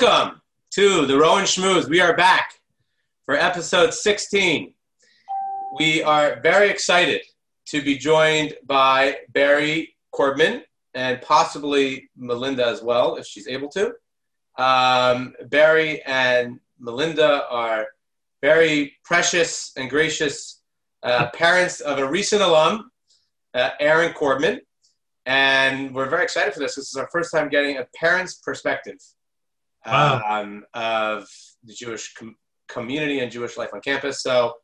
Welcome to the Rowan Schmooze. We are back for episode 16. We are very excited to be joined by Barry Korbman and possibly Melinda as well, if she's able to. Um, Barry and Melinda are very precious and gracious uh, parents of a recent alum, uh, Aaron Korbman. And we're very excited for this. This is our first time getting a parent's perspective Wow. um, of the Jewish com- community and Jewish life on campus. So,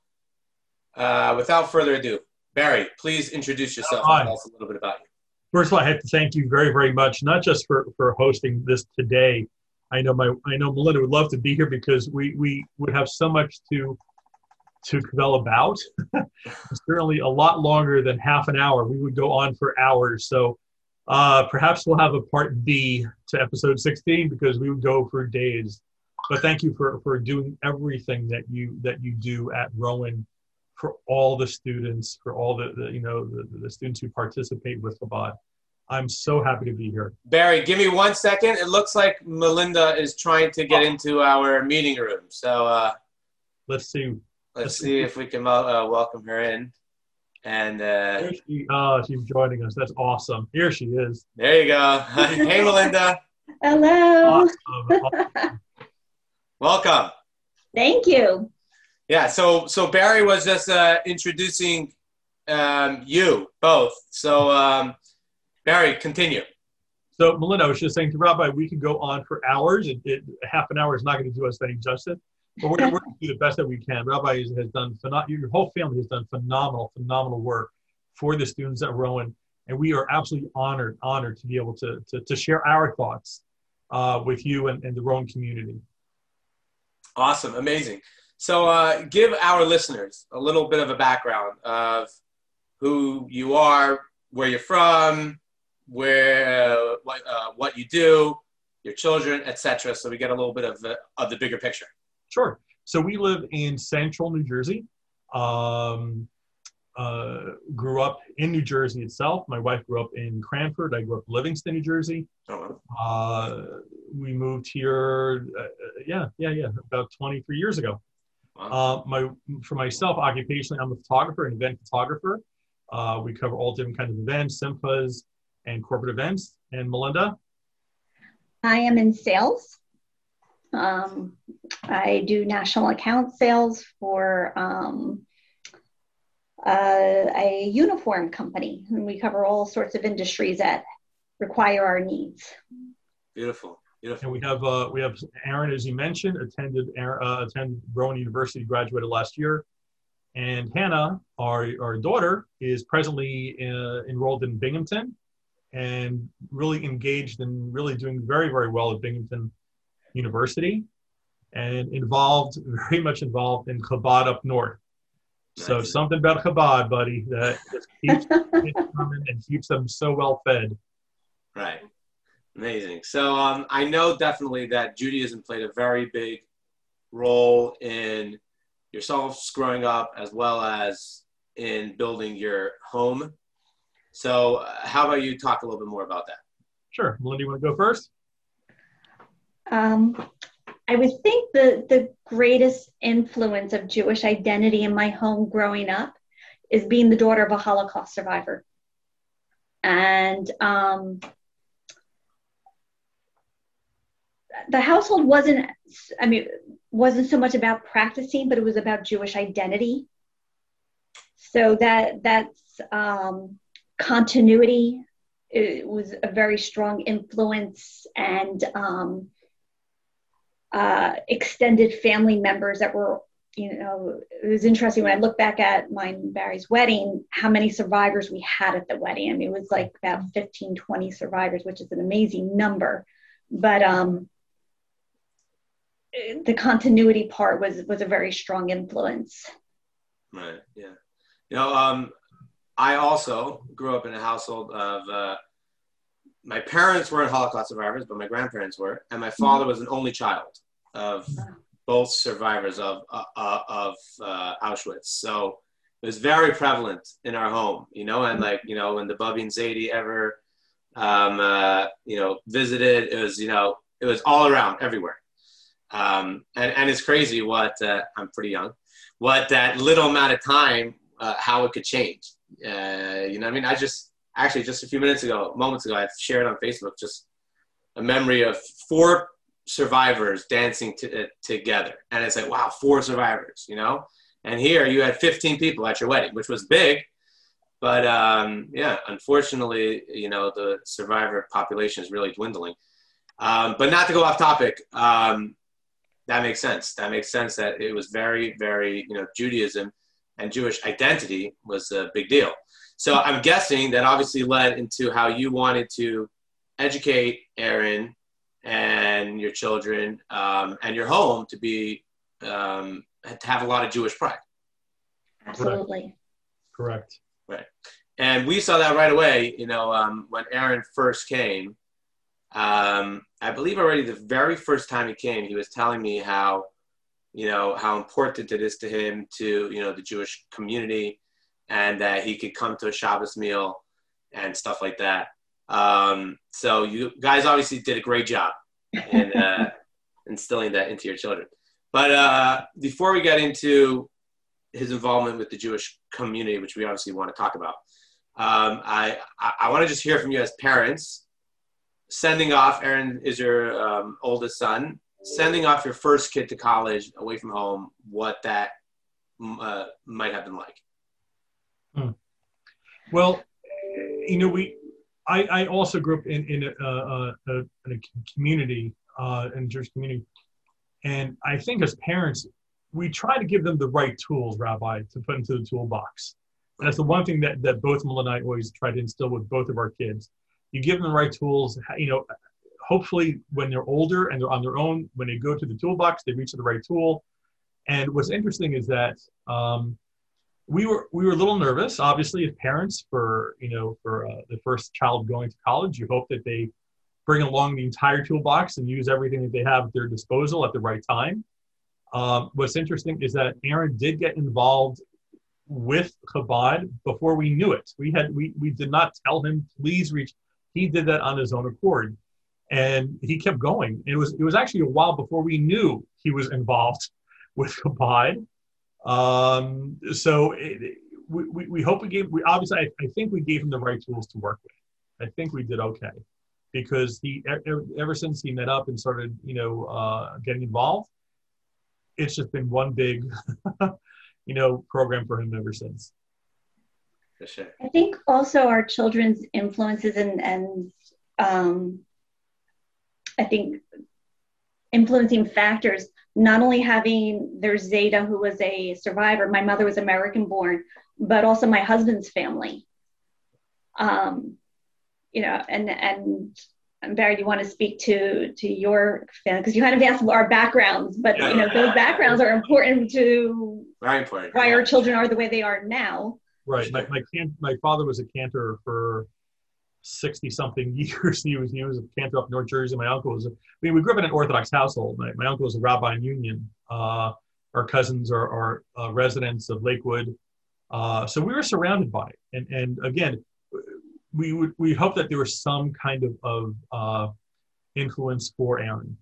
uh, without further ado, Barry, please introduce yourself Hi. and tell us a little bit about you. First of all, I have to thank you very, very much, not just for, for hosting this today. I know my I know Melinda would love to be here because we, we would have so much to to Cabell about. Certainly a lot longer than half an hour. We would go on for hours. So uh, perhaps we'll have a part B to episode 16 because we would go for days. But thank you for, for doing everything that you that you do at Rowan for all the students, for all the, the you know the, the students who participate with Chabad. I'm so happy to be here. Barry, give me one second. It looks like Melinda is trying to get into our meeting room. So uh, Let's see. let's see if we can uh, welcome her in. And uh, she, oh, she's joining us. That's awesome. Here she is. there you go. hey, Melinda. Hello. Awesome. Welcome. Thank you. Yeah, so so Barry was just uh, introducing um, you both. So um, Barry, continue. So, Melinda, I was just saying to Rabbi, we could go on for hours. It, it, half an hour is not going to do us any justice, but we're, going to do the best that we can. Rabbi has, done, pheno- your whole family has done phenomenal, phenomenal work for the students at Rowan. And we are absolutely honored, honored to be able to, to, to share our thoughts uh, with you and, and the Rowan community. Awesome, amazing. So uh, give our listeners a little bit of a background of who you are, where you're from, where uh, what uh, what you do, your children, etc. So we get a little bit of the of the bigger picture. Sure. So we live in central New Jersey. Um, uh, grew up in New Jersey itself. My wife grew up in Cranford. I grew up in Livingston, New Jersey. Oh, Uh, we moved here, uh, yeah, yeah, yeah, about 23 years ago. wow. Uh, my, for myself, occupationally, I'm a photographer, an event photographer. Uh, we cover all different kinds of events, simchas, and corporate events. And Melinda, I am in sales. Um, I do national account sales for um, uh, a uniform company, and we cover all sorts of industries that require our needs. beautiful, beautiful. and we have uh, we have Aaron, as you mentioned, attended uh, attended Rowan University, graduated last year, and Hannah, our our daughter, is presently uh, enrolled in Binghamton, and really engaged and really doing very very well at Binghamton University, and involved very much involved in Chabad up north. So Nice. something about Chabad, buddy, that just keeps coming and keeps them so well fed. Right. Amazing. So um, I know definitely that Judaism played a very big role in yourselves growing up as well as in building your home. So uh, how about you talk a little bit more about that? Sure, Melinda, you want to go first? Um, I would think the, the greatest influence of Jewish identity in my home growing up is being the daughter of a Holocaust survivor. And um, the household wasn't, I mean, wasn't so much about practicing, but it was about Jewish identity. So that that's um, continuity. It was a very strong influence and um, uh, extended family members that were, you know, it was interesting when I look back at mine and Barry's wedding, how many survivors we had at the wedding. I mean, it was like about 15, 20 survivors, which is an amazing number. But um, the continuity part was was a very strong influence. Right. Yeah. You know, um, I also grew up in a household of uh, my parents weren't Holocaust survivors, but my grandparents were, and my father was an only child of both survivors of uh, of uh, Auschwitz. So it was very prevalent in our home, you know, and like you know when the Bubby and Zadie ever, um, uh, you know, visited, it was you know it was all around everywhere. Um, and, and it's crazy what, uh, I'm pretty young, what that little amount of time, uh, how it could change. Uh, you know, I mean, I just, actually just a few minutes ago, moments ago, I shared on Facebook just a memory of four survivors dancing to, uh, together. And it's like, wow, four survivors, you know? And here you had 15 people at your wedding, which was big. But um, yeah, unfortunately, you know, the survivor population is really dwindling. Um, but not to go off topic, um, that makes sense. That makes sense that it was very, very, you know, Judaism and Jewish identity was a big deal. So I'm guessing that obviously led into how you wanted to educate Aaron and your children um, and your home to be um, to have a lot of Jewish pride. Absolutely. Correct. Right. And we saw that right away. You know, um, when Aaron first came, um, I believe already the very first time he came, he was telling me how, you know, how important it is to him to, you know, the Jewish community, and that he could come to a Shabbos meal and stuff like that. Um, so you guys obviously did a great job in uh, instilling that into your children. But uh, before we get into his involvement with the Jewish community, which we obviously want to talk about, um, I, I, I want to just hear from you as parents. Sending off, Aaron is your um, oldest son, sending off your first kid to college away from home, what that uh, might have been like. Hmm. Well, you know, we I, I also grew up in, in, a, a, in a community, uh, in a Jewish community. And I think as parents, we try to give them the right tools, Rabbi, to put into the toolbox. And that's the one thing that, that both Mel and I always try to instill with both of our kids. You give them the right tools, you know, hopefully when they're older and they're on their own, when they go to the toolbox, they reach the right tool. And what's interesting is that um, we were we were a little nervous, obviously, as parents for you know for uh, the first child going to college. You hope that they bring along the entire toolbox and use everything that they have at their disposal at the right time. Um, what's interesting is that Aaron did get involved with Chabad before we knew it. We had we we did not tell him please reach. He did that on his own accord, and he kept going. It was it was actually a while before we knew he was involved with Chabad. Um, so it, we, we, we, hope we gave, we obviously, I, I, think we gave him the right tools to work with. I think we did okay because he, ever, ever since he met up and started, you know, uh, getting involved, it's just been one big, you know, program for him ever since. Sure. I think also our children's influences and, and um, I think influencing factors not only having their zadie who was a survivor my mother was american born but also my husband's family um, you know and and Barry, do you want to speak to to your family because you kind of asked our backgrounds, but yeah, you know those backgrounds are important to very important why our children are the way they are now. Right. My my, can, my father was a cantor for 60 something years. He was, he was a cantor up North Jersey. My uncle was, a, I mean, we grew up in an Orthodox household. My, my uncle was a rabbi in Union. Uh, our cousins are, are uh, residents of Lakewood. Uh, so we were surrounded by it. And, and again, we would, we hope that there was some kind of, of uh, influence for Aaron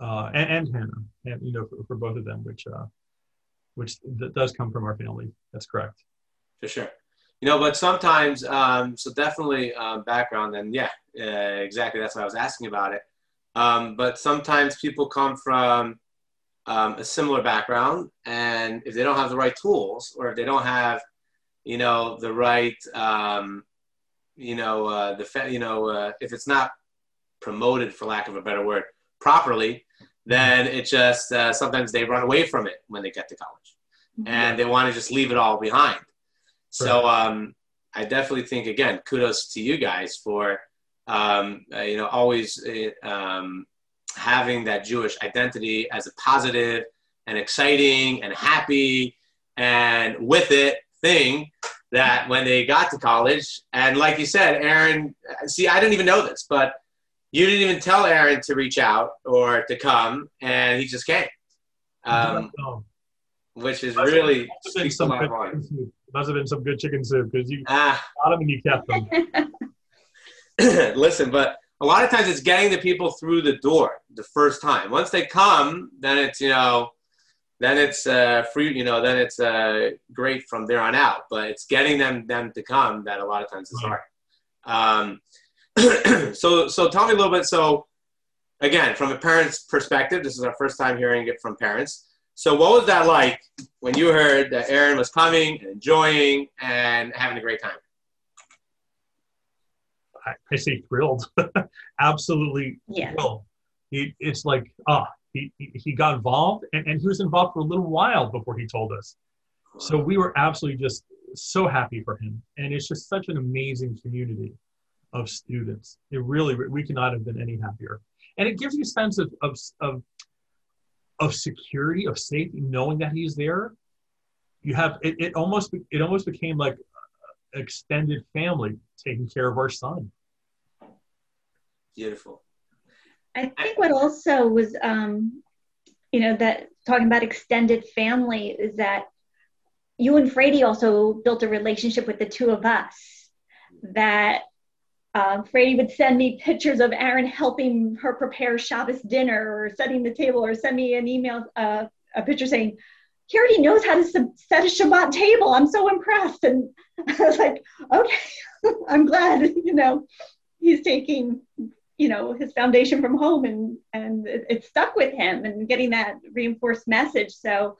uh, and, and, Hannah, and, you know, for, for both of them, which, uh, which does come from our family. That's correct. For sure you know, but sometimes, um, so definitely um, background, and yeah, uh, exactly. That's why I was asking about it. Um, but sometimes people come from um, a similar background, and if they don't have the right tools, or if they don't have, you know, the right, um, you know, uh, the you know, uh, if it's not promoted, for lack of a better word, properly, then it just uh, sometimes they run away from it when they get to college, mm-hmm. and they want to just leave it all behind so um, I definitely think again, kudos to you guys for um, uh, you know always uh, um, having that Jewish identity as a positive and exciting and happy and with it thing that when they got to college and like you said, Aaron, see, I didn't even know this, but you didn't even tell Aaron to reach out or to come, and he just came. Um, which is really speaks a lot of volumes must have been some good chicken soup because you ah. got them and you kept them. Listen, but a lot of times it's getting the people through the door the first time. Once they come, then it's you know, then it's uh, free. You know, then it's uh, great from there on out. But it's getting them them to come that a lot of times is hard. Um, so so tell me a little bit. So again, from a parent's perspective, this is our first time hearing it from parents. So what was that like when you heard that Aaron was coming and enjoying and having a great time? I, I say thrilled, absolutely Yeah. thrilled. He, it's like, ah, he, he he got involved and, and he was involved for a little while before he told us. So we were absolutely just so happy for him. And it's just such an amazing community of students. It really, we could not have been any happier. And it gives you a sense of, of, of, of security, of safety, knowing that he's there. You have, it, it almost, it almost became like extended family taking care of our son. Beautiful. I think what also was, um, you know, that talking about extended family is that you and Frady also built a relationship with the two of us. That um, Frady would send me pictures of Aaron helping her prepare Shabbos dinner or setting the table, or send me an email, uh, a picture saying, he already knows how to set a Shabbat table. I'm so impressed. And I was like, okay, I'm glad, you know, he's taking you know his foundation from home and and it, it, stuck with him and getting that reinforced message so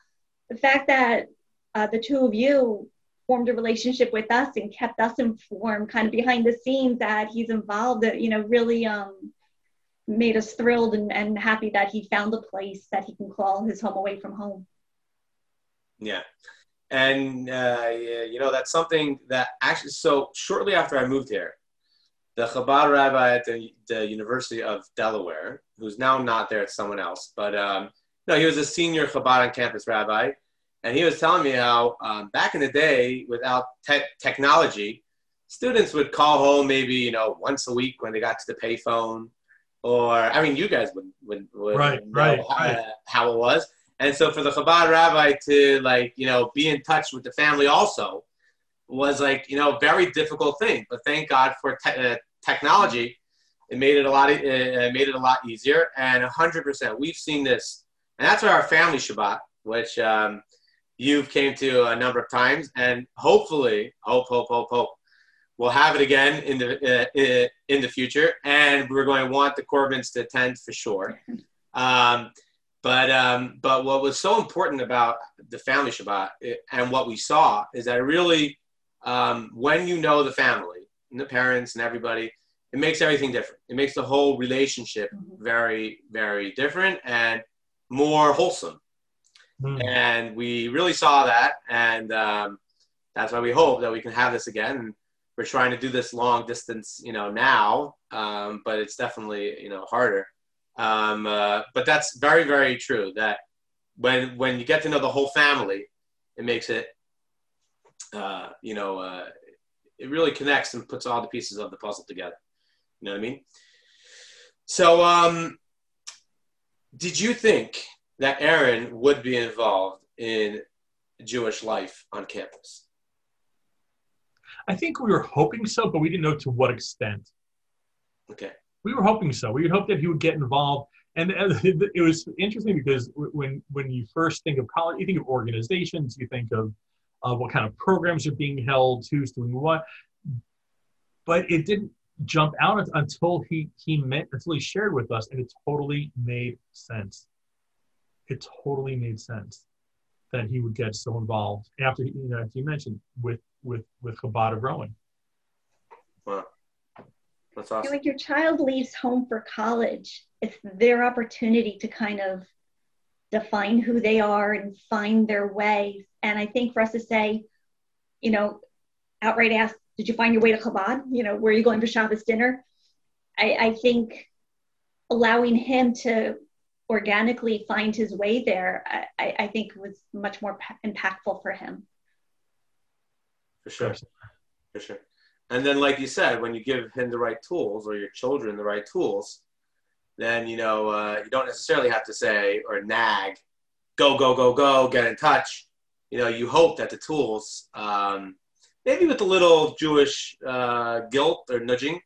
the fact that uh, the two of you formed a relationship with us and kept us informed kind of behind the scenes that he's involved that you know really um, made us thrilled and, and happy that he found a place that he can call his home away from home yeah and uh, you know that's something that actually so shortly after i moved here the Chabad rabbi at the, the, University of Delaware, who's now not there, it's someone else. But um, no, he was a senior Chabad on campus rabbi, and he was telling me how um, back in the day, without te- technology, students would call home maybe you know once a week when they got to the payphone, or I mean, you guys would would, would right, know right, how, right. Uh, how it was. And so for the Chabad rabbi to like you know be in touch with the family also was like you know a very difficult thing. But thank God for te- uh, technology. It made it a lot. It made it a lot easier. And 100%, we've seen this, and that's our family Shabbat, which um, you've came to a number of times, and hopefully, hope, hope, hope, hope, we'll have it again in the uh, in the future. And we're going to want the Korbmans to attend for sure. Um, but um, but what was so important about the family Shabbat and what we saw is that really, um, when you know the family and the parents and everybody, it makes everything different. It makes the whole relationship very very different and more wholesome. Mm. And we really saw that, and um, that's why we hope that we can have this again. We're trying to do this long distance, you know, now, um, but it's definitely you know harder. Um, uh, but that's very, very true. That when when you get to know the whole family, it makes it, uh, you know, uh, it really connects and puts all the pieces of the puzzle together. You know what I mean? So, um, did you think that Aaron would be involved in Jewish life on campus? I think we were hoping so, but we didn't know to what extent. Okay. We were hoping so. We would hope that he would get involved. And it was interesting because when when you first think of college, you think of organizations, you think of uh, what kind of programs are being held, who's doing what. But it didn't jump out until he he met until he shared with us, and it totally made sense. It totally made sense that he would get so involved after you know as you mentioned with with with Chabad of Rowan. Wow, that's awesome. feel like your child leaves home for college. It's their opportunity to kind of define who they are and find their way. And I think for us to say, you know, outright ask, did you find your way to Chabad? You know, where are you going for Shabbos dinner? I, I think allowing him to organically find his way there, I, I think was much more pa- impactful for him. For sure. For sure. And then, like you said, when you give him the right tools or your children the right tools, then you know uh, you don't necessarily have to say or nag, go go go go, get in touch. You know, you hope that the tools, um, maybe with a little Jewish uh, guilt or nudging,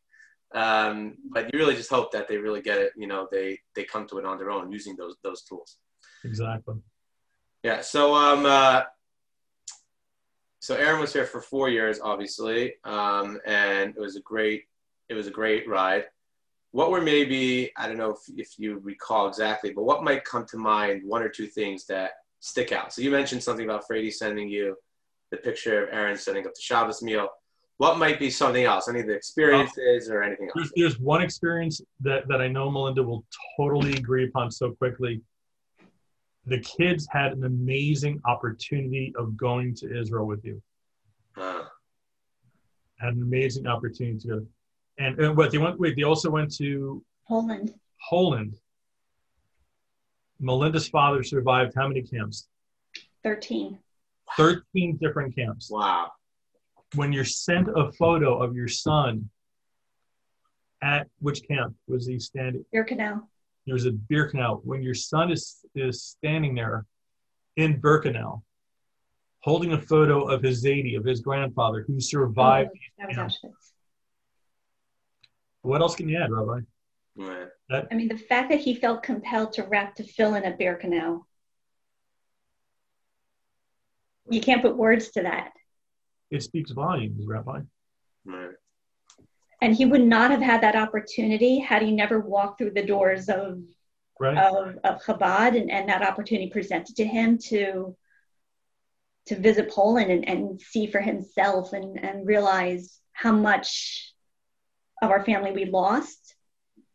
Um, but you really just hope that they really get it. You know, they they come to it on their own using those those tools. Exactly. Yeah. So um, uh, so Aaron was here for four years, obviously, um, and it was a great it was a great ride. What were maybe I don't know if, if you recall exactly, but what might come to mind one or two things that stick out? So you mentioned something about Frady sending you the picture of Aaron setting up the Shabbos meal. What might be something else? Any of the experiences or anything else? There's, there's one experience that, that I know Melinda will totally agree upon so quickly. The kids had an amazing opportunity of going to Israel with you. Uh, Had an amazing opportunity to go. And, and what they went, wait, they also went to Poland. Poland. Melinda's father survived how many camps? 13. 13 different camps. wow. When you're sent a photo of your son at which camp was he standing? Birkenau. There was a Birkenau. When your son is, is standing there in Birkenau, holding a photo of his Zadie, of his grandfather who survived. Oh, that was. Auschwitz. What else can you add, Rabbi? Right. I mean, the fact that he felt compelled to wrap tefillin a Birkenau. You can't put words to that. It speaks volumes, Rabbi. Right. And he would not have had that opportunity had he never walked through the doors of Right? of, of Chabad and, and that opportunity presented to him to to visit Poland and, and see for himself and, and realize how much of our family we lost,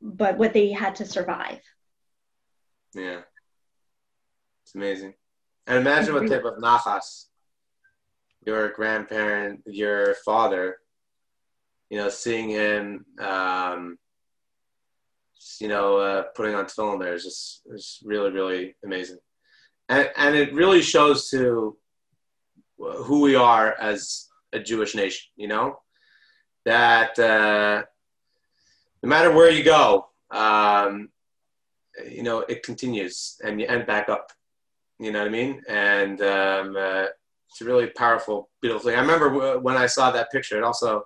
but what they had to survive. Yeah. It's amazing. And imagine what type of nachas your grandparent, your father, you know, seeing him, um, you know, uh, putting on tefillin there is just is really, really amazing. And, and it really shows to who we are as a Jewish nation, you know, that uh, no matter where you go, um, you know, it continues and you end back up. You know what I mean? And um, uh, it's a really powerful, beautiful thing. I remember w- when I saw that picture, it also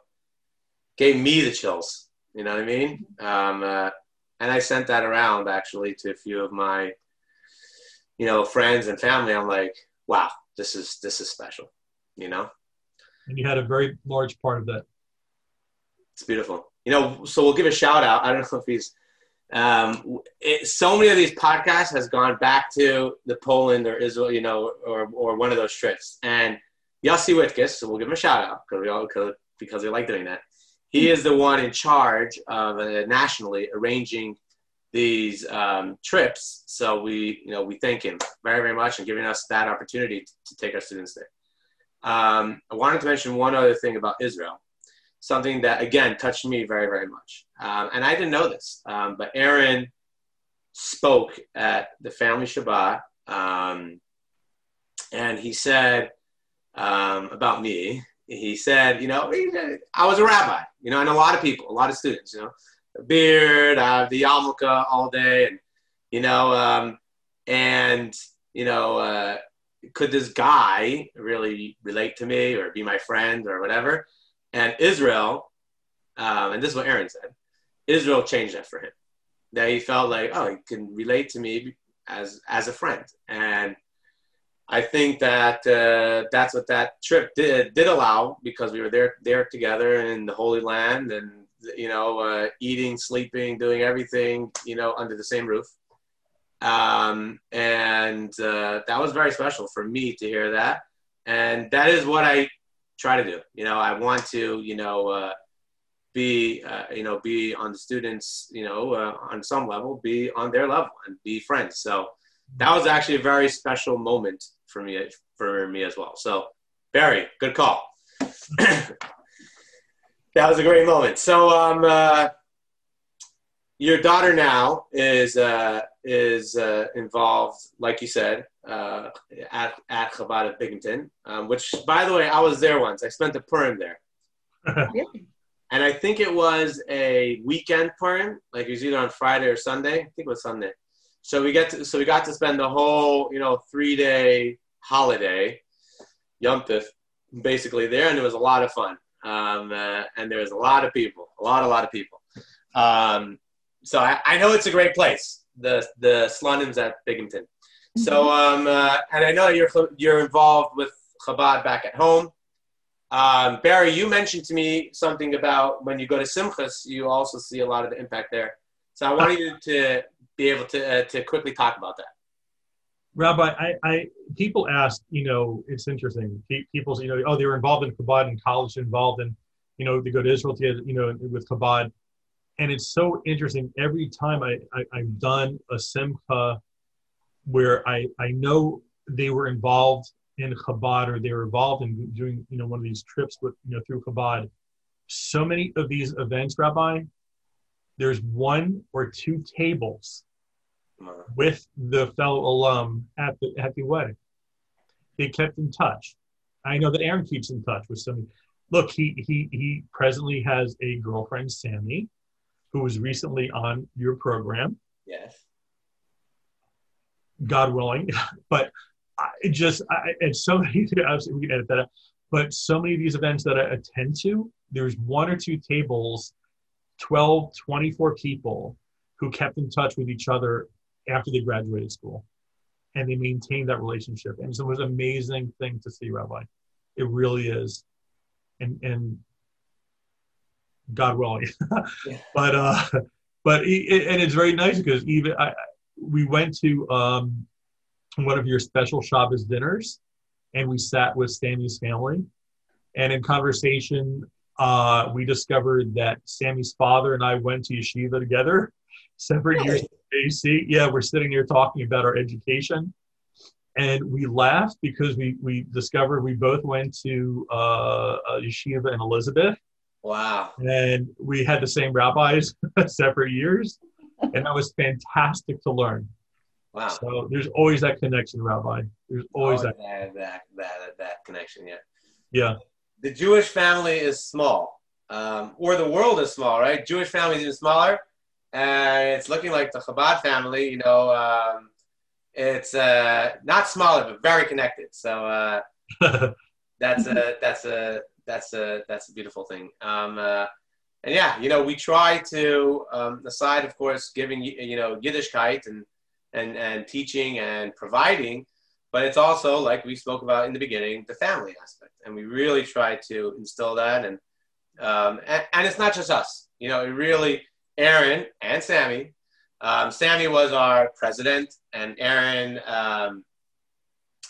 gave me the chills. You know what I mean? Um, uh, and I sent that around actually to a few of my, you know, friends and family. I'm like, wow, this is this is special. You know, And you had a very large part of that. it's beautiful. You know, so we'll give a shout out. I don't know if he's. Um, it, so many of these podcasts has gone back to the Poland or Israel, you know, or or one of those trips. And Yossi Witkis, so we'll give him a shout out because we all cause, because we like doing that. He is the one in charge of uh, nationally arranging these um, trips. So we, you know, we thank him very, very much and giving us that opportunity to, to take our students there. Um, I wanted to mention one other thing about Israel, something that again touched me very, very much. Um, and I didn't know this, um, but Aaron spoke at the family Shabbat, um, and he said um, about me. He said, you know, I was a rabbi, you know, and a lot of people, a lot of students, you know, a beard, I have the yarmulke all day, and you know, um, and you know, uh, could this guy really relate to me or be my friend or whatever? And Israel, um, and this is what Aaron said, Israel changed that for him. That he felt like, oh, he can relate to me as as a friend, and I think that uh, that's what that trip did did allow because we were there there together in the Holy Land and you know uh, eating, sleeping, doing everything you know under the same roof, um, and uh, that was very special for me to hear that, and that is what I try to do. You know, I want to you know uh, be uh, you know be on the students you know uh, on some level, be on their level, and be friends. So that was actually a very special moment for me for me as well. So Barry, good call. that was a great moment. So um, uh, your daughter now is uh, is uh, involved, like you said, uh, at at Chabad of Binghamton, um, which by the way, I was there once. I spent a Purim there. And I think it was a weekend Purim, like it was either on Friday or Sunday. I think it was Sunday. So we get to, so we got to spend the whole, you know, three day holiday, Yom Tov, basically there, and it was a lot of fun. Um, uh, and there was a lot of people, a lot, a lot of people. Um, so I, I know it's a great place, the the Slonims at Binghamton. So um, uh, and I know you're you're involved with Chabad back at home. Um, Barry, you mentioned to me something about when you go to Simchas, you also see a lot of the impact there. So I wanted you to be able to uh, to quickly talk about that. Rabbi, I, I people ask, you know, it's interesting. People, you know, oh, they were involved in Chabad in college, involved in, you know, they go to Israel to get, you know, with Chabad, and it's so interesting. Every time I, I have done a simcha where I I know they were involved in Chabad or they were involved in doing, you know, one of these trips with, you know, through Chabad. So many of these events, Rabbi, there's one or two tables with the fellow alum at the at the wedding. They kept in touch. I know that Aaron keeps in touch with some. Look, he he he presently has a girlfriend, Sammy, who was recently on your program. Yes. God willing, but I just I, and so many. Obviously, we can edit that out. But so many of these events that I attend to, there's one or two tables, 12, 24 people who kept in touch with each other after they graduated school and they maintained that relationship. And so it was an amazing thing to see, Rabbi. It really is. And, and God willing. yeah. But, uh, but, it, and it's very nice because even I, we went to um, one of your special Shabbos dinners and we sat with Sammy's family. And in conversation, uh, we discovered that Sammy's father and I went to yeshiva together separate years AC. Yeah, we're sitting here talking about our education. And we laughed because we, we discovered we both went to uh, yeshiva in Elizabeth. Wow. And we had the same rabbis separate years. And that was fantastic to learn. Wow. So there's always that connection, Rabbi. There's always, always that. that. That, that, connection, yeah. Yeah. The Jewish family is small, um, or the world is small, right? Jewish family is even smaller and it's looking like the Chabad family. You know, um, it's uh, not smaller but very connected. So uh, that's a that's a that's a that's a beautiful thing. Um, uh, and yeah, you know, we try to um, aside, of course, giving you know Yiddishkeit and and and teaching and providing, but it's also like we spoke about in the beginning, the family aspect, and we really try to instill that. And um, and, and it's not just us. You know, it really Aaron and Sammy. Um, Sammy was our president, and Aaron um,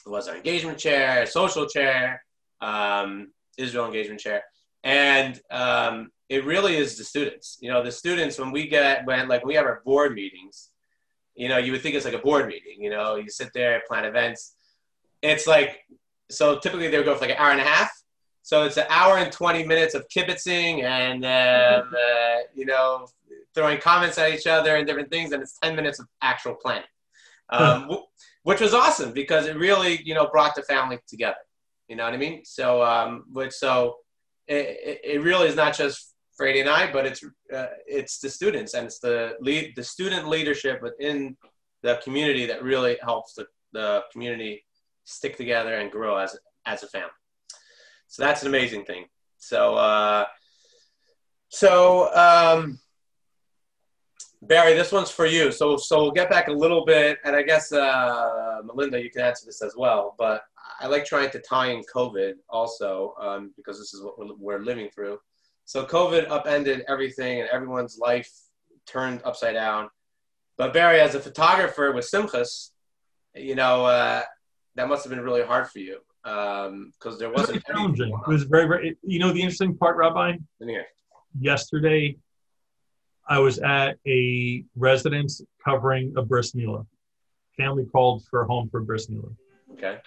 was our engagement chair, social chair, um, Israel engagement chair, and um, it really is the students. You know, the students when we get when like we have our board meetings, you know, you would think it's like a board meeting. You know, you sit there, plan events. It's like so typically they would go for like an hour and a half. So it's an hour and 20 minutes of kibitzing and, um, uh, you know, throwing comments at each other and different things, and it's 10 minutes of actual planning, um, which was awesome because it really, you know, brought the family together. You know what I mean? So, um, which so it, it really is not just Frady and I, but it's uh, it's the students and it's the lead the student leadership within the community that really helps the, the community stick together and grow as as a family. So that's an amazing thing. So uh, so um, Barry, this one's for you. So, so we'll get back a little bit, and I guess uh, Melinda, you can answer this as well. But I like trying to tie in COVID also um, because this is what we're, we're living through. So, COVID upended everything, and everyone's life turned upside down. But Barry, as a photographer with Simchas, you know uh, that must have been really hard for you because um, there wasn't. challenging. It was very, very. You know, the interesting part, Rabbi. Yesterday, I was at a residence covering a bris milah. Family called for a home for bris milah. Okay.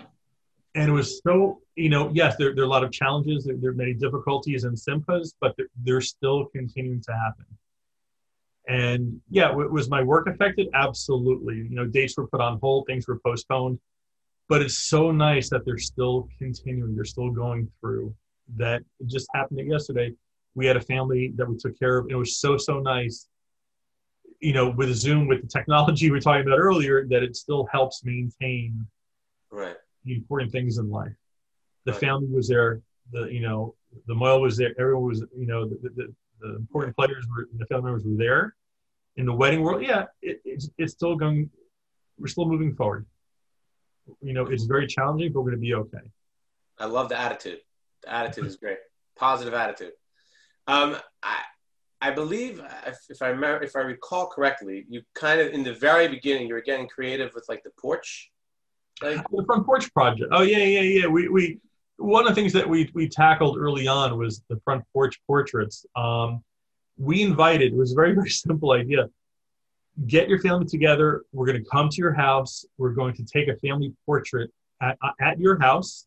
And it was so, you know, yes, there, there are a lot of challenges, there, there are many difficulties and simchas, but they're, they're still continuing to happen. And yeah, was my work affected? Absolutely. You know, dates were put on hold, things were postponed, but it's so nice that they're still continuing, they're still going through. That it just happened yesterday we had a family that we took care of. and It was so so nice. You know, with Zoom, with the technology we were talking about earlier, that it still helps maintain right. The important things in life. The right. family was there. The you know the mohel was there. Everyone was you know the, the, the important players were, the family members were there. In the wedding world, yeah, it, it's, it's still going. We're still moving forward. You know, it's very challenging, but we're going to be okay. I love the attitude. The attitude is great. Positive attitude. Um, I, I believe if, if I remember, if I recall correctly, you kind of in the very beginning you were getting creative with like the porch, like the front porch project. Oh yeah, yeah, yeah. We we one of the things that we we tackled early on was the front porch portraits. Um, we invited. It was a very very simple idea. Get your family together. We're going to come to your house. We're going to take a family portrait at, at your house.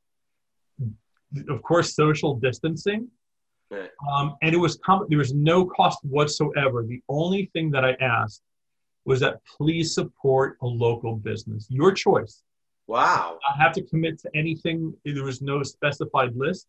Of course, social distancing um, and it was com- there was no cost whatsoever. The only thing that I asked was that please support a local business. Your choice. Wow. I have to commit to anything. There was no specified list,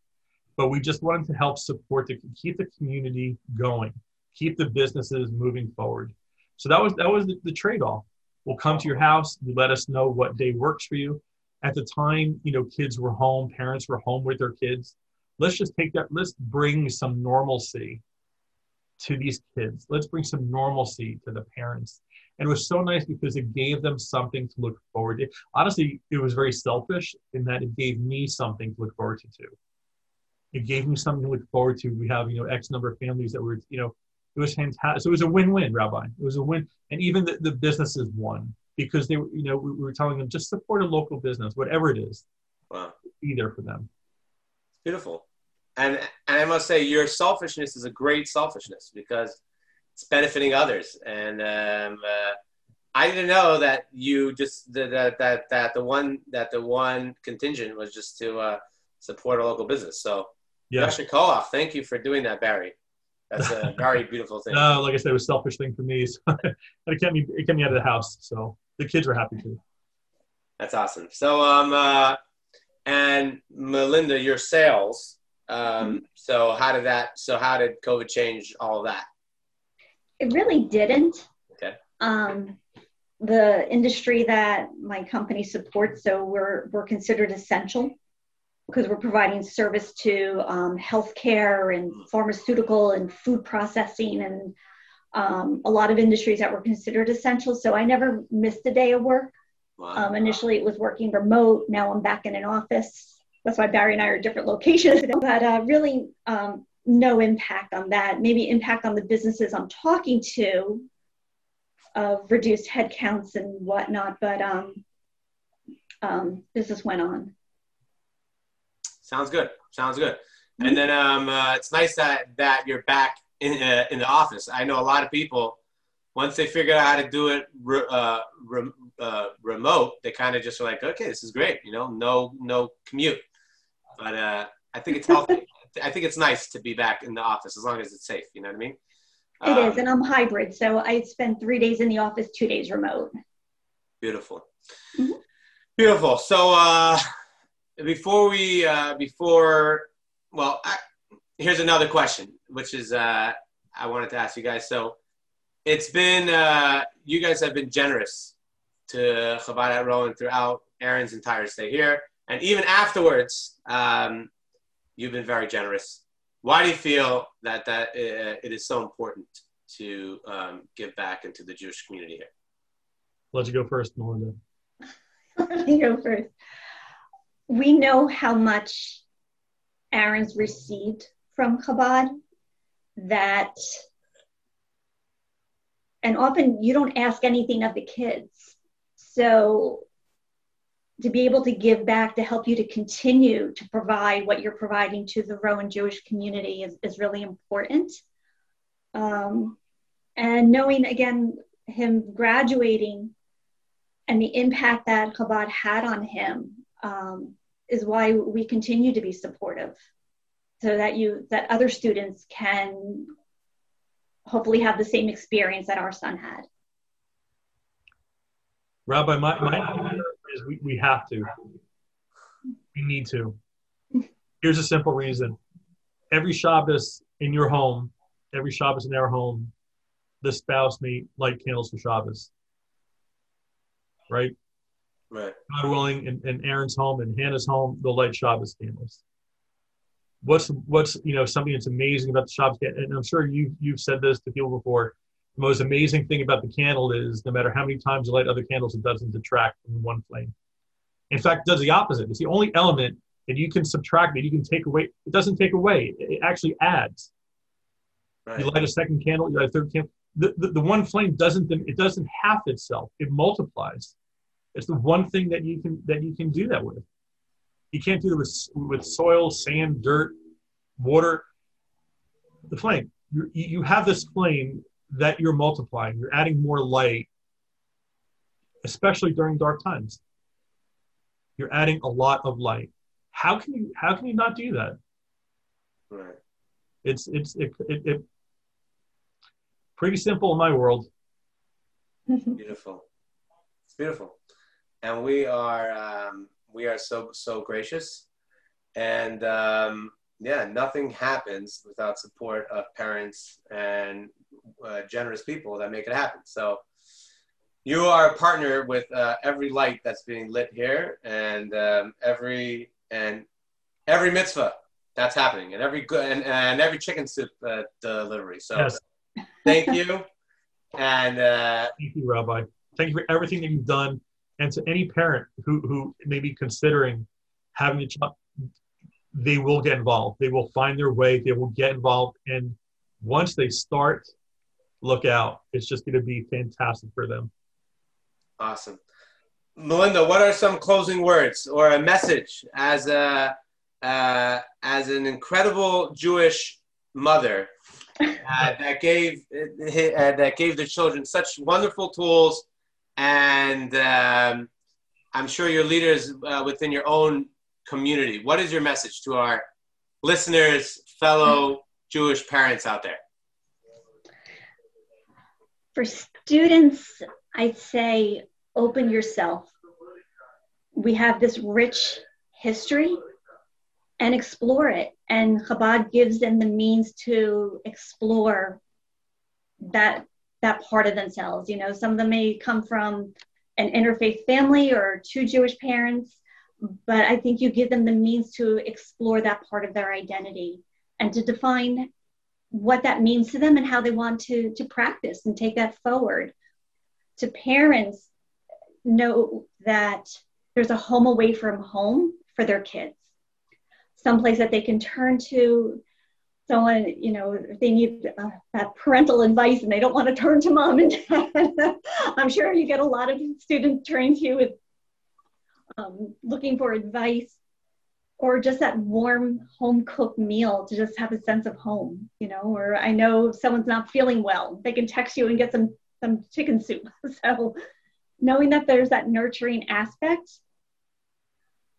but we just wanted to help support to keep the community going, keep the businesses moving forward. So that was that was the, the trade-off. We'll come to your house. You let us know what day works for you. At the time, you know, kids were home, parents were home with their kids let's just take that let's bring some normalcy to these kids let's bring some normalcy to the parents and it was so nice because it gave them something to look forward to. Honestly it was very selfish in that it gave me something to look forward to too. It gave me something to look forward to. We have you know x number of families that were you know it was fantastic. So it was a win-win rabbi. It was a win. And even the, the businesses won because they were you know we, we were telling them just support a local business whatever it is. Wow. be there for them. Beautiful. And and I must say, your selfishness is a great selfishness because it's benefiting others. And um, uh, I didn't know that you just that that that the one that the one contingent was just to uh, support a local business. So yeah, off. Thank you for doing that, Barry. That's a very beautiful thing. no, like I said, it was a selfish thing for me. So it kept me it kept me out of the house. So the kids were happy too. That's awesome. So um uh, and Melinda, your sales. Um, mm-hmm. so how did that? So how did COVID change all of that? It really didn't. Okay. Um, the industry that my company supports, so we're we're considered essential because we're providing service to um, healthcare and pharmaceutical and food processing and um, a lot of industries that were considered essential. So I never missed a day of work. Wow. Um, initially, it was working remote. Now I'm back in an office. That's why Barry and I are different locations. But uh, really, um, no impact on that. Maybe impact on the businesses I'm talking to of reduced headcounts and whatnot. But um, um, business went on. Sounds good. Sounds good. Mm-hmm. And then um, uh, it's nice that that you're back in uh, in the office. I know a lot of people once they figure out how to do it re, uh, re, uh, remote, they kind of just are like, okay, this is great. You know, no no commute. But uh, I think it's healthy. I think it's nice to be back in the office as long as it's safe. You know what I mean? It um, is, and I'm hybrid, so I spend three days in the office, two days remote. Beautiful, mm-hmm. beautiful. So uh, before we uh, before well, I, here's another question, which is uh, I wanted to ask you guys. So it's been uh, you guys have been generous to Chabad at Rowan throughout Aaron's entire stay here, and even afterwards, um, you've been very generous. Why do you feel that that uh, it is so important to um, give back into the Jewish community here? Let you go first, Melinda. Let me go first. We know how much Aaron's received from Chabad. That and often you don't ask anything of the kids. So to be able to give back to help you to continue to provide what you're providing to the Rowan Jewish community is, is really important. Um, and knowing again him graduating and the impact that Chabad had on him um, is why we continue to be supportive so that you that other students can hopefully have the same experience that our son had. Rabbi, my, my is we, we have to. We need to. Here's a simple reason. Every Shabbos in your home, every Shabbos in our home, the spouse may light candles for Shabbos. Right? Right. God willing, in, in Aaron's home and Hannah's home, they'll light Shabbos candles. what's what's you know something that's amazing about the shops and i'm sure you you've said this to people before the most amazing thing about the candle is no matter how many times you light other candles it doesn't detract from one flame. In fact it does the opposite. It's the only element that you can subtract that you can take away. It doesn't take away. It actually adds. Right. you light a second candle you light a third candle. The, the, the one flame doesn't it doesn't half itself. It multiplies. It's the one thing that you can that you can do that with. You can't do it with, with soil, sand, dirt, water. The flame. you you have this flame that you're multiplying. You're adding more light, especially during dark times. You're adding a lot of light. How can you how can you not do that? Right. It's it's it, it, it pretty simple in my world. beautiful. It's beautiful. And we are um, we are so so gracious, and um, yeah, nothing happens without support of parents and uh, generous people that make it happen. So you are a partner with uh, every light that's being lit here, and um, every and every mitzvah that's happening, and every good and, and every chicken soup uh, delivery. So yes. thank you, and uh, thank you, Rabbi. Thank you for everything that you've done and to any parent who, who may be considering having a child, they will get involved. They will find their way. They will get involved. And once they start, look out. It's just going to be fantastic for them. Awesome. Melinda, what are some closing words or a message as a uh, as an incredible Jewish mother uh, that gave uh, that gave the children such wonderful tools and um, I'm sure your leaders uh, within your own community. What is your message to our listeners, fellow Jewish parents out there? For students, I'd say open yourself. We have this rich history and explore it. And Chabad gives them the means to explore that that part of themselves. You know, some of them may come from an interfaith family or two Jewish parents, but I think you give them the means to explore that part of their identity and to define what that means to them and how they want to, to practice and take that forward. To parents, know that there's a home away from home for their kids, someplace that they can turn to someone, you know, they need uh, that parental advice and they don't want to turn to mom and dad, I'm sure you get a lot of students turning to you with um, looking for advice or just that warm home cooked meal to just have a sense of home, you know, or I know if someone's not feeling well, they can text you and get some, some chicken soup. So knowing that there's that nurturing aspect,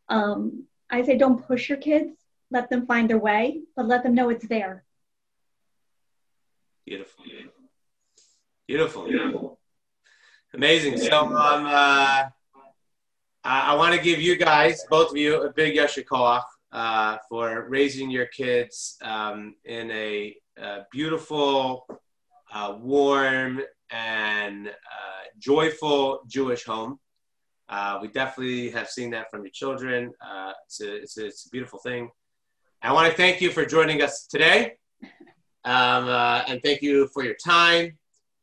um, I say don't push your kids let them find their way, but let them know it's there. Beautiful. Beautiful. Beautiful. Amazing. So um, uh, I, want to give you guys, both of you, a big yasher uh, for raising your kids um, in a, a beautiful, uh, warm, and uh, joyful Jewish home. Uh, we definitely have seen that from your children. Uh, it's, a, it's, a, it's a beautiful thing. I want to thank you for joining us today. Um, uh, and thank you for your time.